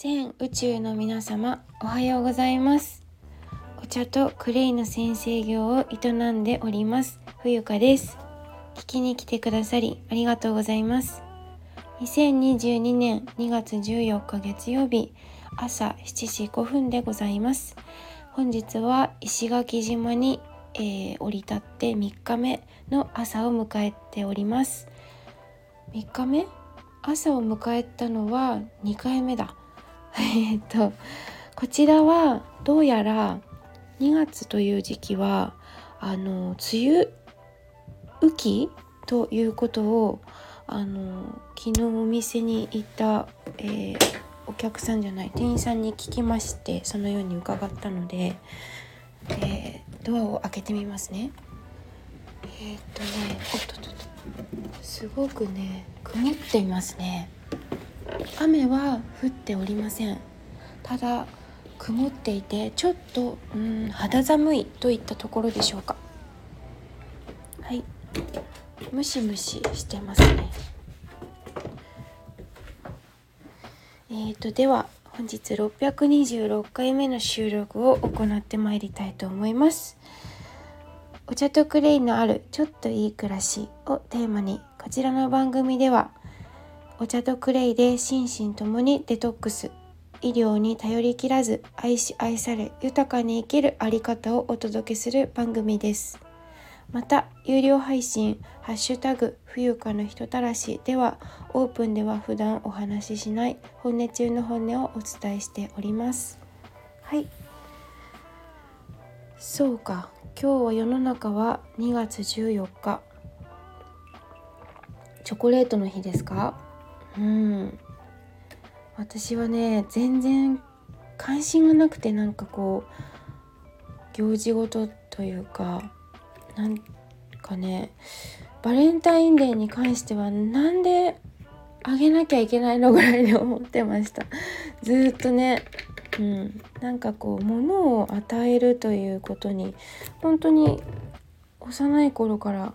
全宇宙の皆様おはようございます。お茶とクレイの先生業を営んでおります冬香です。聞きに来てくださりありがとうございます。2022年2月14日月曜日朝7時5分でございます。本日は石垣島に、えー、降り立って3日目の朝を迎えております。3日目？朝を迎えたのは2回目だ。えっとこちらはどうやら2月という時期はあの梅雨雨季ということをあの昨日お店に行った、えー、お客さんじゃない店員さんに聞きましてそのように伺ったので、えー、ドアを開けてみますね。えー、っとねおっとっとっとすごくね曇っていますね。雨は降っておりません。ただ曇っていてちょっとうん肌寒いといったところでしょうか。はい。ムシムシしてますね。えーとでは本日626回目の収録を行ってまいりたいと思います。お茶とクレイのあるちょっといい暮らしをテーマにこちらの番組ではお茶とクレイで心身ともにデトックス。医療に頼りきらず愛し愛され豊かに生きるあり方をお届けする番組です。また有料配信「ハッシュタグ冬香の人たらし」ではオープンでは普段お話ししない本音中の本音をお伝えしております。はい。そうか。今日は世の中は2月14日。チョコレートの日ですか？うん。私はね全然関心がなくてなんかこう行事ごとというかなんかねバレンタインデーに関してはなんであげなきゃいけないのぐらいに思ってました。ずっとねうん。なんかこう物を与えるということに本当に幼い頃から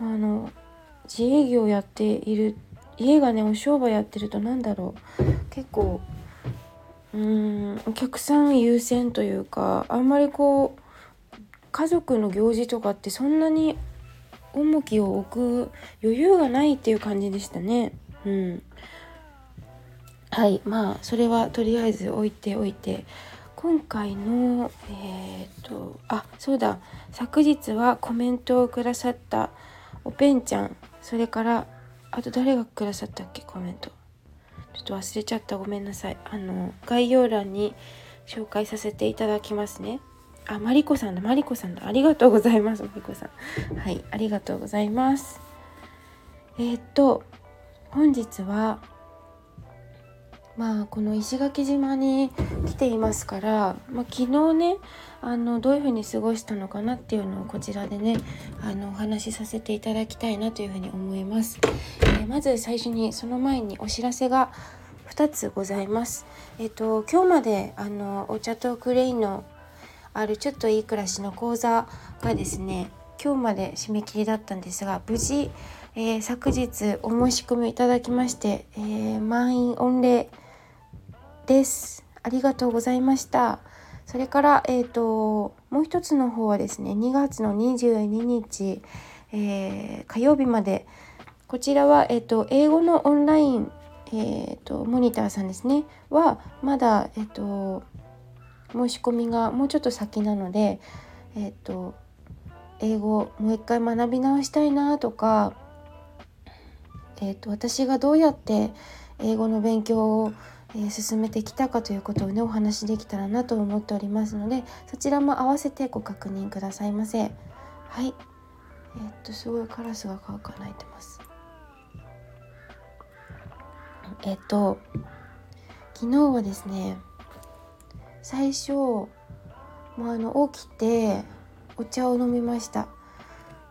あの自営業やっている家がねお商売やってると何だろう。結構うーんお客さん優先というかあんまりこう家族の行事とかってそんなに重きを置く余裕がないっていう感じでしたね。うん、はいまあそれはとりあえず置いておいて。今回のえっ、とあそうだ。昨日はコメントをくださったおぺんちゃん。それからあと誰がくださったっけ？コメント。ちょっと忘れちゃった。ごめんなさい。あの概要欄に紹介させていただきますね。あマリコさんだ。マリコさんだ。ありがとうございます。マリコさん。はい。ありがとうございます。えー、っと本日はまあこの石垣島に来ていますから、まあ、昨日ねあのどういうふうに過ごしたのかなっていうのをこちらでねあのお話しさせていただきたいなというふうに思います。えー、まず最初にその前にお知らせが2つございます。えっ、ー、と今日まであのお茶とクレイのあるちょっといい暮らしの講座がですね今日まで締め切りだったんですが無事、えー、昨日お申し込みいただきまして、えー、満員御礼ですありがとうございましたそれからえっ、ー、ともう一つの方はですね2月の22日、えー、火曜日まで。こちらは、えーと、英語のオンライン、えーと、モニターさんですね。はまだ、えーと、申し込みがもうちょっと先なので、えー、と英語もう一回学び直したいなとか、えー、と私がどうやって英語の勉強をえ、進めてきたかということをねお話しできたらなと思っておりますのでそちらも合わせてご確認くださいませ。はい。えー、っとすごいカラスがかか鳴いてます。えっと昨日はですね最初、まあ、あの起きてお茶を飲みました。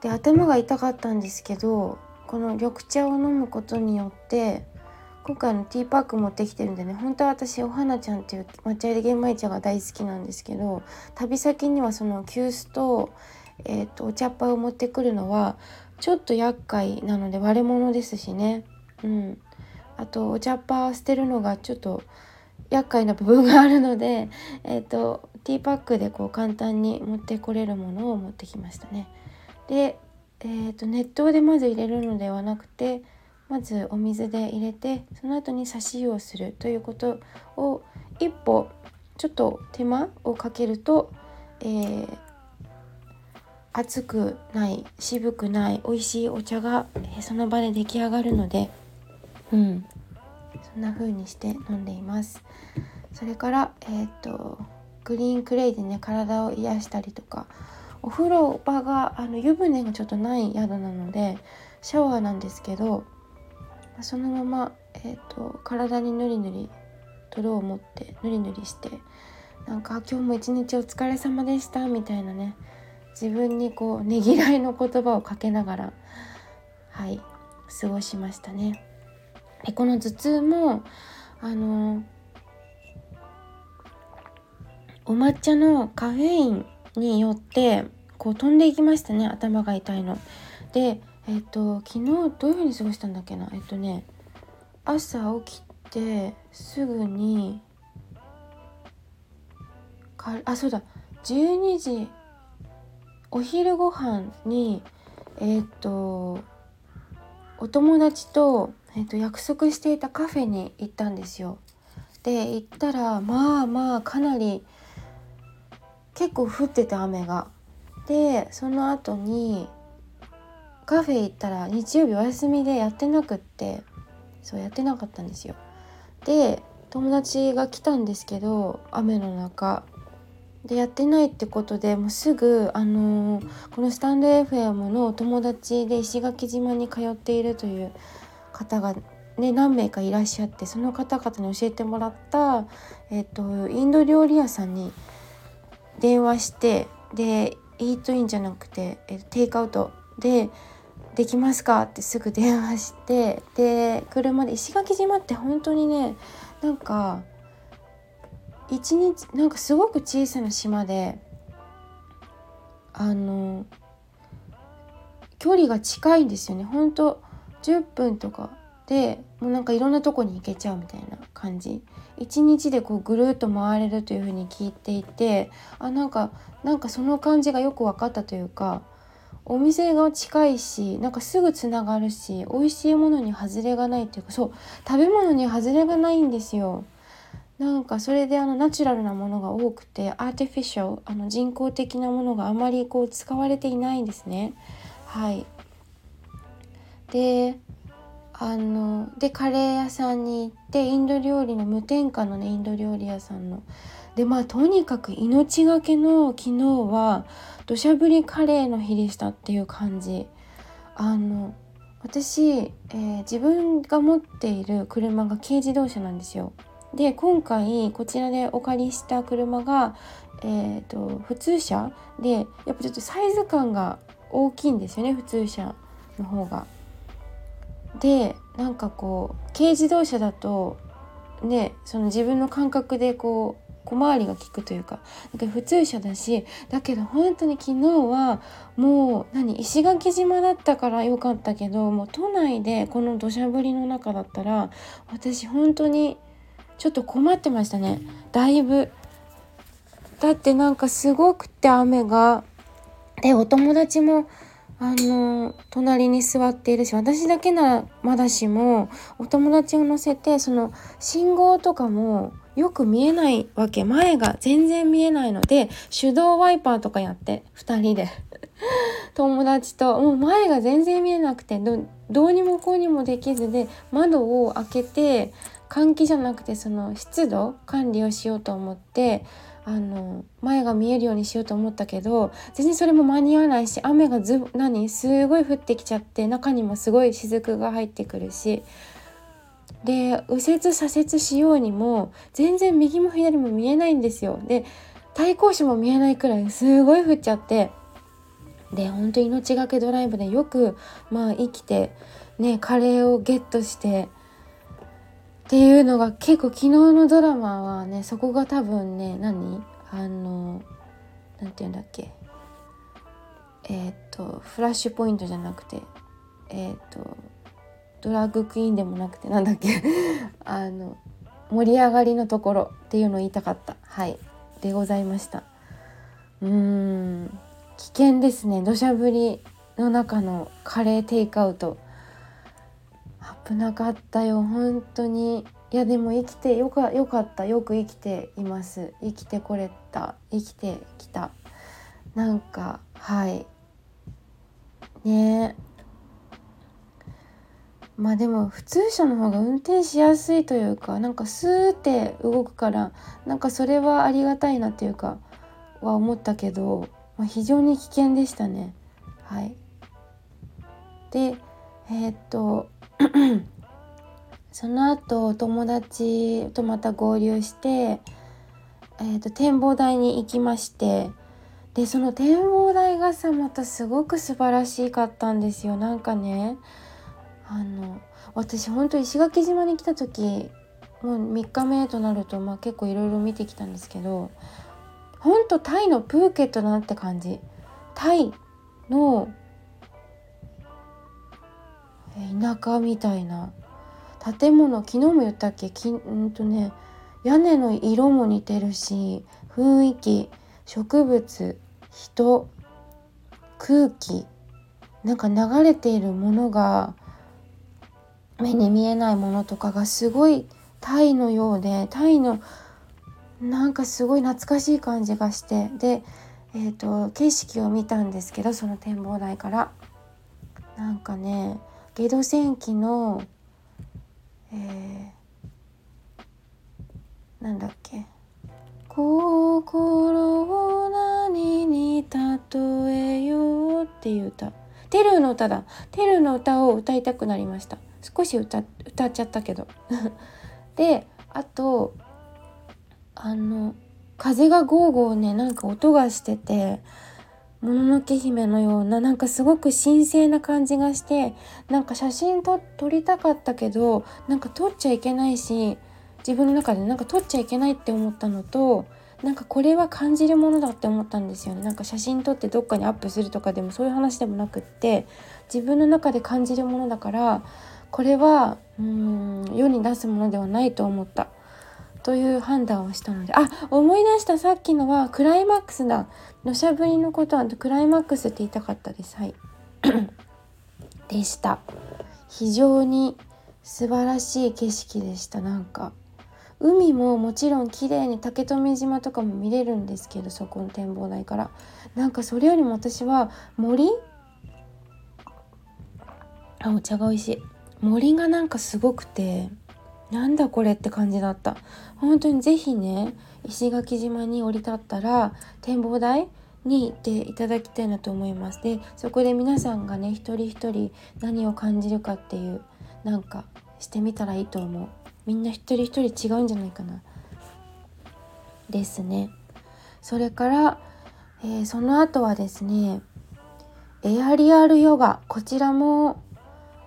で頭が痛かったんですけどこの緑茶を飲むことによって今回のティーパック持ってきてるんでね本当は私お花ちゃんっていう抹茶入り玄米茶が大好きなんですけど旅先にはその急須と,、えーと、お茶っ葉を持ってくるのはちょっと厄介なので割れ物ですしねうんあとお茶っ葉捨てるのがちょっと厄介な部分があるので、えーと、ティーパックでこう簡単に持ってこれるものを持ってきましたね。で、えーと、熱湯でまず入れるのではなくてまずお水で入れてその後に差し湯をするということを一歩ちょっと手間をかけると、えー、熱くない渋くない美味しいお茶が、えその場で出来上がるので、うん、そんな風にして飲んでいます。それからえっ、とグリーンクレイでね体を癒したりとかお風呂場があの湯船がちょっとない宿なのでシャワーなんですけどそのまま、えーと、体にぬりぬり泥を持ってぬりぬりしてなんか今日も一日お疲れ様でしたみたいなね自分にこうねぎらいの言葉をかけながらはい過ごしましたね。でこの頭痛もあのお抹茶のカフェインによってこう飛んでいきましたね頭が痛いの。でえっ、と昨日どういう風に過ごしたんだっけな？えっ、とね朝起きてすぐにかあそうだ12時お昼ご飯にえっ、とお友達と,、えー、と約束していたカフェに行ったんですよ。で行ったらまあまあかなり結構降ってて雨が。でその後にカフェ行ったら日曜日お休みでやってなくってそうやってなかったんですよ。で友達が来たんですけど雨の中でやってないってことでもうすぐ、あのー、このスタンド FM のお友達で石垣島に通っているという方が、ね、何名かいらっしゃってその方々に教えてもらった、えっと、インド料理屋さんに電話してでイートインじゃなくて、えテイクアウトで「できますか?」ってすぐ電話してで車で石垣島って本当にねなんか一日なんかすごく小さな島であの距離が近いんですよねほんと10分とかでもうなんかいろんなとこに行けちゃうみたいな感じ一日でこうぐるっと回れるというふうに聞いていてあなんかなんかその感じがよく分かったというかお店が近いしなんかすぐつながるし美味しいものに外れがないっていうかそう食べ物に外れがないんですよ。なんかそれであのナチュラルなものが多くてアーティフィシャルあの人工的なものがあまりこう使われていないんですね。はいであのでカレー屋さんに行ってインド料理の無添加のねインド料理屋さんの。でまあとにかく命がけの昨日は土砂降りカレーの日でしたっていう感じ。あの私、えー、自分が持っている車が軽自動車なんですよ。で今回こちらでお借りした車が、えーと、普通車でやっぱちょっとサイズ感が大きいんですよね普通車の方が。でなんかこう軽自動車だとねその自分の感覚でこう小回りが利くというかだ普通車だしだけど本当に昨日はもう何石垣島だったから良かったけどもう都内でこの土砂降りの中だったら私本当にちょっと困ってましたね。だいぶ。だってなんかすごくて雨が。でお友達もあの隣に座っているし私だけならまだしもお友達を乗せてその信号とかもよく見えないわけ。前が全然見えないので手動ワイパーとかやって2人で。友達と。もう前が全然見えなくてどうにもこうにもできずで窓を開けて換気じゃなくてその湿度管理をしようと思ってあの前が見えるようにしようと思ったけど全然それも間に合わないし雨がず何すごい降ってきちゃって中にもすごい雫が入ってくるしで右折左折しようにも全然右も左も見えないんですよ。で対向車も見えないくらいすごい降っちゃってで本当命がけドライブでよくまあ生きてねカレーをゲットしてっていうのが結構昨日のドラマはねそこが多分ね何？あの何て言うんだっけ？えっ、とフラッシュポイントじゃなくてえっ、とドラッグクイーンでもなくてなんだっけ？あの盛り上がりのところっていうのを言いたかった。はい。でございました。うーん。危険ですね。土砂降りの中のカレーテイクアウト。危なかったよ本当に。いやでも生きてよかよかった。よく生きています。生きてこれた。生きてきた。なんかはい。ね。まあでも普通車の方が運転しやすいというかなんかスーって動くからなんかそれはありがたいなっていうかは思ったけど、まあ、非常に危険でしたね。はい。でえー、っと その後友達とまた合流して、えーと、展望台に行きましてでその展望台がさまたすごく素晴らしかったんですよ。なんかねあの私ほんと石垣島に来た時もう3日目となると、まあ、結構いろいろ見てきたんですけどほんとタイのプーケットだなって感じ。タイの田舎みたいな。建物昨日も言ったっけ？きんとね屋根の色も似てるし雰囲気植物人空気なんか流れているものが目に見えないものとかがすごいタイのようでタイのなんかすごい懐かしい感じがしてで、えーと、景色を見たんですけどその展望台から。なんかねゲド戦記のえー、なんだっけ。心を何に例えようっていう歌。テルの歌だ。テルの歌を歌いたくなりました。少し歌歌っちゃったけど。であとあの風がゴーゴーねなんか音がしててもののけ姫のようななんかすごく神聖な感じがしてなんか写真と撮りたかったけどなんか撮っちゃいけないし自分の中でなんか撮っちゃいけないって思ったのとなんかこれは感じるものだって思ったんですよね。なんか写真撮ってどっかにアップするとかでもそういう話でもなくって自分の中で感じるものだからこれはうん世に出すものではないと思った。という判断をしたのであ思い出したさっきのはクライマックスだ。土砂降りのことはクライマックスって言いたかったです。はい。でした。非常に素晴らしい景色でした。なんか海ももちろん綺麗に竹富島とかも見れるんですけどそこの展望台から。なんかそれよりも私は森？あお茶が美味しい。森がなんかすごくてなんだこれって感じだった。本当に是非ね石垣島に降り立ったら展望台に行っていただきたいなと思います。でそこで皆さんがね一人一人何を感じるかっていうなんかしてみたらいいと思う。みんな一人一人違うんじゃないかな。ですね。それから、えー、その後はですねエアリアルヨガこちらも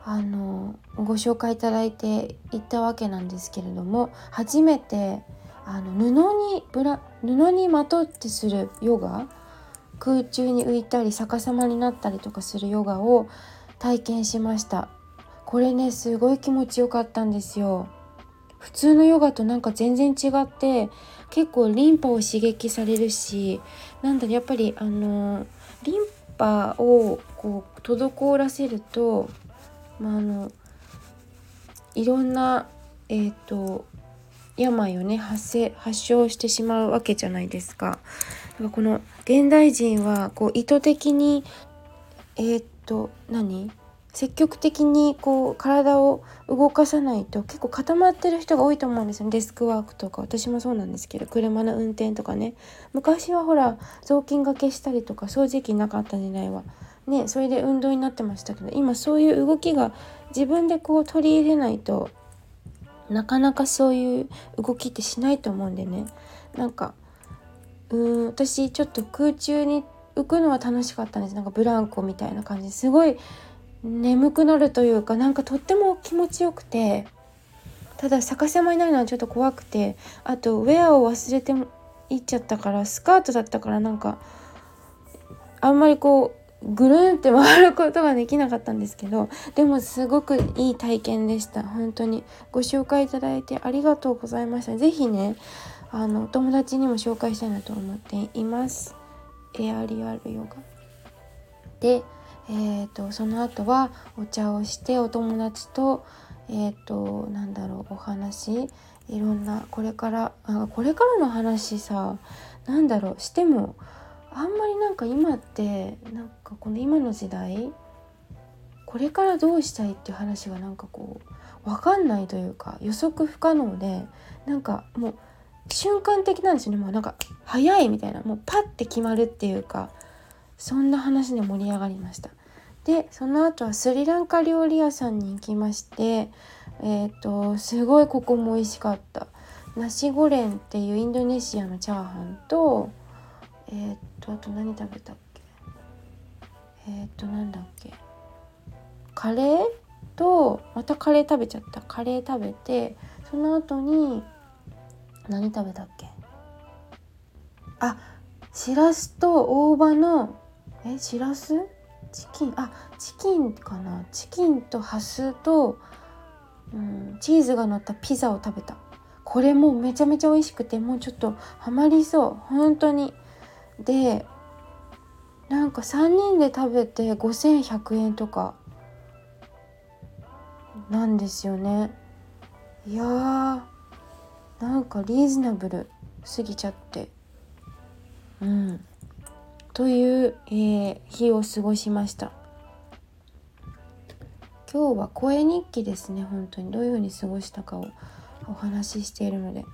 あのご紹介いただいていったわけなんですけれども初めてあの布にブラ布にまとってするヨガ空中に浮いたり逆さまになったりとかするヨガを体験しました。これねすごい気持ちよかったんですよ。普通のヨガとなんか全然違って結構リンパを刺激されるしなんだろやっぱりあのリンパをこう滞らせるとまあ、あのいろんな、えーと、病をね発生発症してしまうわけじゃないですか。だかこの現代人はこう意図的にえっ、ー、と何？積極的にこう体を動かさないと結構固まってる人が多いと思うんですよ。デスクワークとか。私もそうなんですけど車の運転とかね。昔はほら雑巾がけしたりとか掃除機なかった時代は。ねそれで運動になってましたけど今そういう動きが自分でこう取り入れないとなかなかそういう動きってしないと思うんでね。なんかうーん私ちょっと空中に浮くのは楽しかったんです。なんかブランコみたいな感じですごい眠くなるというかなんかとっても気持ちよくてただ逆さまになるのはちょっと怖くてあとウェアを忘れていっちゃったからスカートだったからなんかあんまりこうぐるんって回ることができなかったんですけどでもすごくいい体験でした。本当に。ご紹介いただいてありがとうございました。是非ねあのお友達にも紹介したいなと思っています。エアリアルヨガ。でえーと、その後はお茶をしてお友達とえっ、ー、となんだろうお話いろんなこれからあこれからの話さなんだろうしてもあんまりなんか今ってなんかこの今の時代これからどうしたいっていう話がなんかこう分かんないというか予測不可能でなんかもう瞬間的なんですよねもうなんか早いみたいなもうパッて決まるっていうかそんな話で盛り上がりました。でその後はスリランカ料理屋さんに行きましてえっ、ー、とすごいここも美味しかったナシゴレンっていうインドネシアのチャーハンとえっ、とあと何食べたっけ？えっ、となんだっけ？カレーとまたカレー食べちゃった。カレー食べてその後に何食べたっけ？あしらすと大葉のえしらす？チキン？あチキンかな？チキンとハスと、うん、チーズが乗ったピザを食べた。これもめちゃめちゃ美味しくてもうちょっとハマりそう。本当にでなんか3人で食べて5100円とかなんですよね。いやーなんかリーズナブルすぎちゃって。うん。という、えー、日を過ごしました。今日は声日記ですね本当に。どういうふうに過ごしたかをお話ししているので。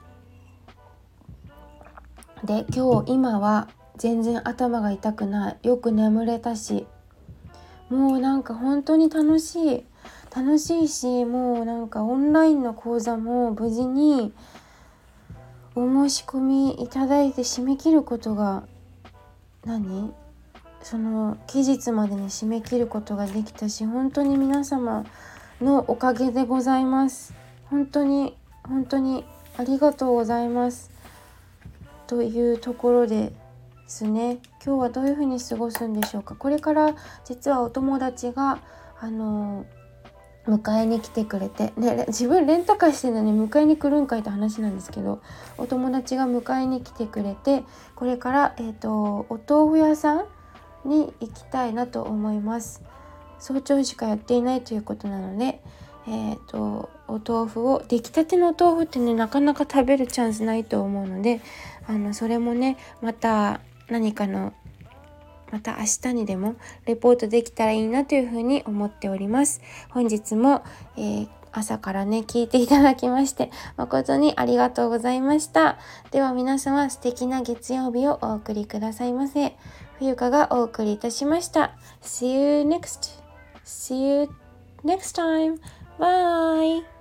で今日今は全然頭が痛くない。よく眠れたし。もうなんか本当に楽しい。楽しいしもうなんかオンラインの講座も無事にお申し込みいただいて締め切ることが何？その期日までに締め切ることができたし本当に皆様のおかげでございます。本当に本当にありがとうございます。というところでですね。今日はどういうふうに過ごすんでしょうか？これから実はお友達があの迎えに来てくれて、ね、自分レンタカーしてるのに迎えに来るんかいって話なんですけどお友達が迎えに来てくれてこれから、えーと、お豆腐屋さんに行きたいなと思います。早朝しかやっていないということなので、えーと、お豆腐を出来たてのお豆腐ってねなかなか食べるチャンスないと思うのであのそれもねまた何かのまた明日にでもレポートできたらいいなというふうに思っております。本日も、えー、朝からね、聞いていただきまして、誠にありがとうございました。では皆様素敵な月曜日をお送りくださいませ。冬香がお送りいたしました。See you next. See you next time. Bye.